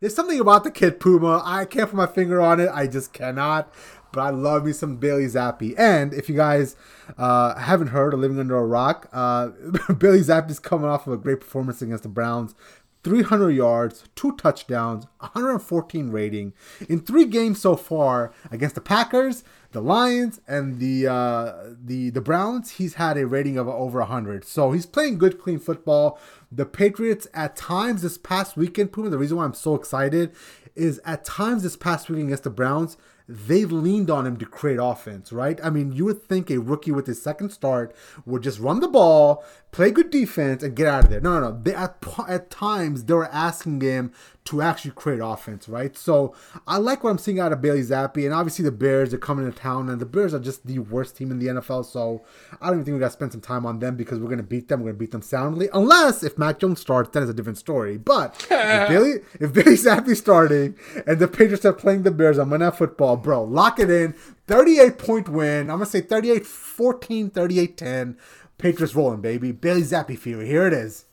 There's something about the kid Puma. I can't put my finger on it. I just cannot. But I love me some Bailey Zappe. And if you guys uh, haven't heard or living under a rock, uh, Bailey Zappe is coming off of a great performance against the Browns. 300 yards, two touchdowns, 114 rating in three games so far against the Packers, the Lions, and the uh, the the Browns. He's had a rating of over 100, so he's playing good, clean football. The Patriots at times this past weekend, Puma. The reason why I'm so excited is at times this past weekend against the Browns, they leaned on him to create offense, right? I mean, you would think a rookie with his second start would just run the ball, play good defense, and get out of there. No, no, no. They, at, at times, they were asking him to actually create offense, right? So I like what I'm seeing out of Bailey Zappe, and obviously the Bears are coming to town, and the Bears are just the worst team in the NFL. So I don't even think we got to spend some time on them because we're going to beat them. We're going to beat them soundly, unless if Mac Jones starts, then it's a different story. But if Bailey, if Bailey Zappe's starting and the Patriots are playing the Bears on Monday Night Football, bro, lock it in. 38 point win. I'm going to say 38 14, 38 10. Patriots rolling, baby. Bailey Zappe fever. Here it is.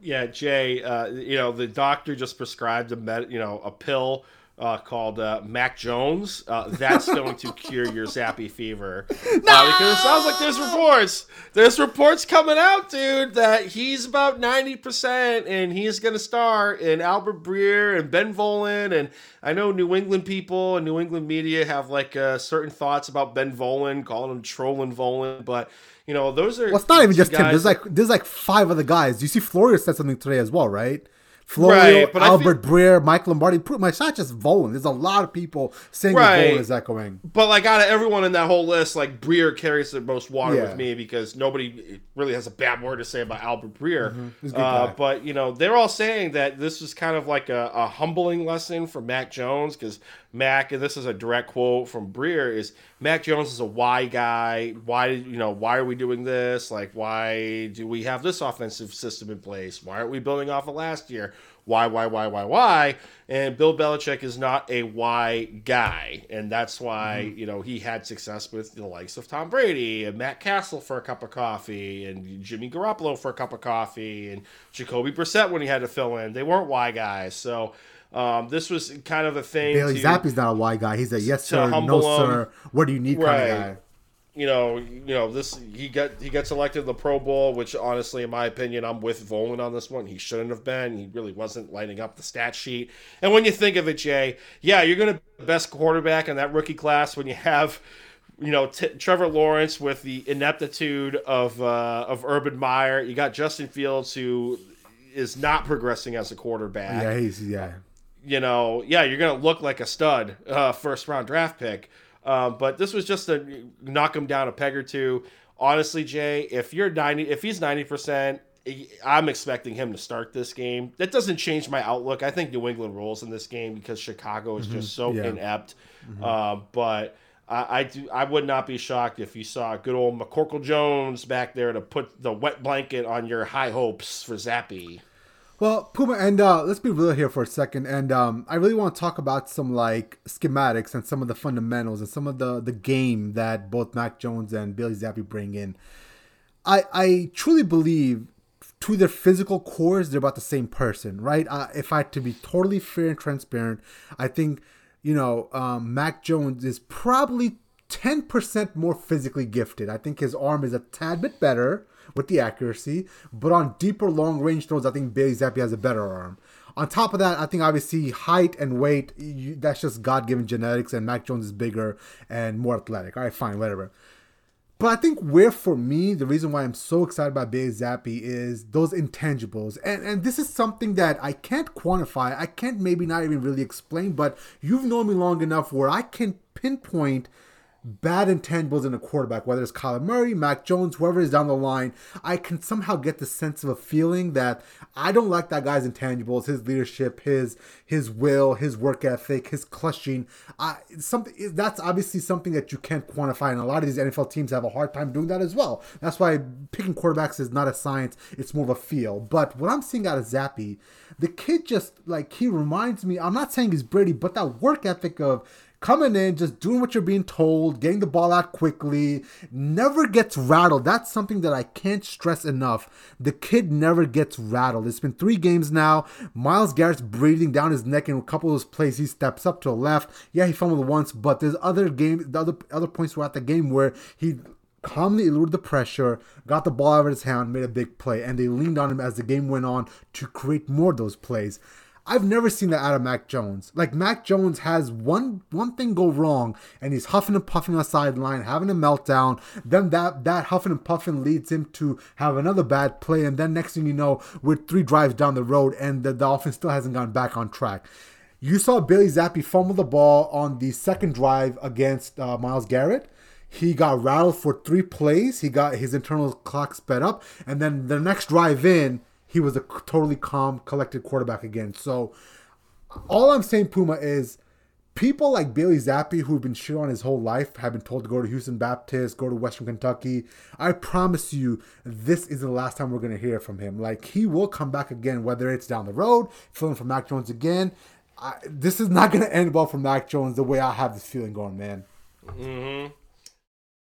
Yeah, Jay. Uh, you know, the doctor just prescribed a med, you know, a pill uh, called uh, Mac Jones. Uh, that's going to cure your Zappe fever. No! Uh, because it sounds like there's reports. There's reports coming out, dude, that he's about 90% and he's going to star in Albert Breer and Ben Volin. And I know New England people and New England media have like uh, certain thoughts about Ben Volin, calling him trolling Volin. But you know, those are. Well, it's not even just him. There's like there's like five other guys. You see, Florio said something today as well, right? Florio, right, Albert feel, Breer, Mike Lombardi. My not just Volin. There's a lot of people saying right. Volin is echoing. But like out of everyone in that whole list, like Breer carries the most water yeah. with me because nobody really has a bad word to say about Albert Breer. Mm-hmm. Uh, but you know, they're all saying that this is kind of like a, a humbling lesson for Mac Jones because Mac, and this is a direct quote from Breer, is Mac Jones is a why guy. Why you know why are we doing this? Like why do we have this offensive system in place? Why aren't we building off of last year? Why, why, why, why, why? And Bill Belichick is not a why guy, and that's why mm-hmm. you know he had success with the likes of Tom Brady and Matt Cassel for a cup of coffee, and Jimmy Garoppolo for a cup of coffee, and Jacoby Brissett when he had to fill in. They weren't why guys, so um, this was kind of a thing. Bailey to, Zappe's not a why guy. He's a yes sir, no sir. What do you need right. kind of guy. You know, you know this. He got he got selected in the Pro Bowl, which honestly, in my opinion, I'm with Volin on this one. He shouldn't have been. He really wasn't lighting up the stat sheet. And when you think of it, Jay, yeah, you're going to be the best quarterback in that rookie class when you have you know T- Trevor Lawrence with the ineptitude of uh, of Urban Meyer. You got Justin Fields who is not progressing as a quarterback. Yeah, he's yeah you know, yeah, you're going to look like a stud uh, first round draft pick. Uh, but this was just to knock him down a peg or two. Honestly, Jay, if you're 90, if he's 90%, I'm expecting him to start this game. That doesn't change my outlook. I think New England rolls in this game because Chicago is mm-hmm. just so yeah. inept. Mm-hmm. Uh, but I, I, do. I would not be shocked if you saw good old McCorkle Jones back there to put the wet blanket on your high hopes for Zappe. Well, Puma, and uh, let's be real here for a second. And um, I really want to talk about some like schematics and some of the fundamentals and some of the the game that both Mac Jones and Billy Zappe bring in. I I truly believe to their physical cores, they're about the same person, right? Uh, if I had to be totally fair and transparent, I think you know um, Mac Jones is probably ten percent more physically gifted. I think his arm is a tad bit better with the accuracy, but on deeper long range throws, I think Bailey Zappe has a better arm. On top of that, I think obviously height and weight, you, that's just God given genetics, and Mac Jones is bigger and more athletic. All right, fine, whatever. But I think where for me, the reason why I'm so excited about Bailey Zappe is those intangibles. And and this is something that I can't quantify. I can't maybe not even really explain, but you've known me long enough where I can pinpoint bad intangibles in a quarterback, whether it's Kyler Murray, Mac Jones, whoever is down the line, I can somehow get the sense of a feeling that I don't like that guy's intangibles, his leadership, his his will, his work ethic, his clutching. I something that's obviously something that you can't quantify, and a lot of these NFL teams have a hard time doing that as well. That's why picking quarterbacks is not a science; it's more of a feel. But what I'm seeing out of Zappe, the kid just like he reminds me. I'm not saying he's Brady, but that work ethic of coming in, just doing what you're being told, getting the ball out quickly, never gets rattled. That's something that I can't stress enough. The kid never gets rattled. It's been three games now. Myles Garrett's breathing down his neck in a couple of those plays. He steps up to the left. Yeah, he fumbled once, but there's other game, the other other points throughout the game where he calmly eluded the pressure, got the ball out of his hand, made a big play, and they leaned on him as the game went on to create more of those plays. I've never seen that out of Mac Jones. Like Mac Jones has one one thing go wrong, and he's huffing and puffing on the sideline, having a meltdown. Then that that huffing and puffing leads him to have another bad play, and then next thing you know, we're three drives down the road, and the, the offense still hasn't gone back on track. You saw Billy Zappe fumble the ball on the second drive against uh, Myles Garrett he got rattled for three plays. He got his internal clock sped up, and then the next drive in, he was a totally calm, collected quarterback again. So, all I'm saying, Puma, is people like Bailey Zappe, who've been shit on his whole life, have been told to go to Houston Baptist, go to Western Kentucky. I promise you, this is the last time we're going to hear from him. Like, he will come back again, whether it's down the road, filling for Mac Jones again. I, this is not going to end well for Mac Jones the way I have this feeling going, man. Mm-hmm.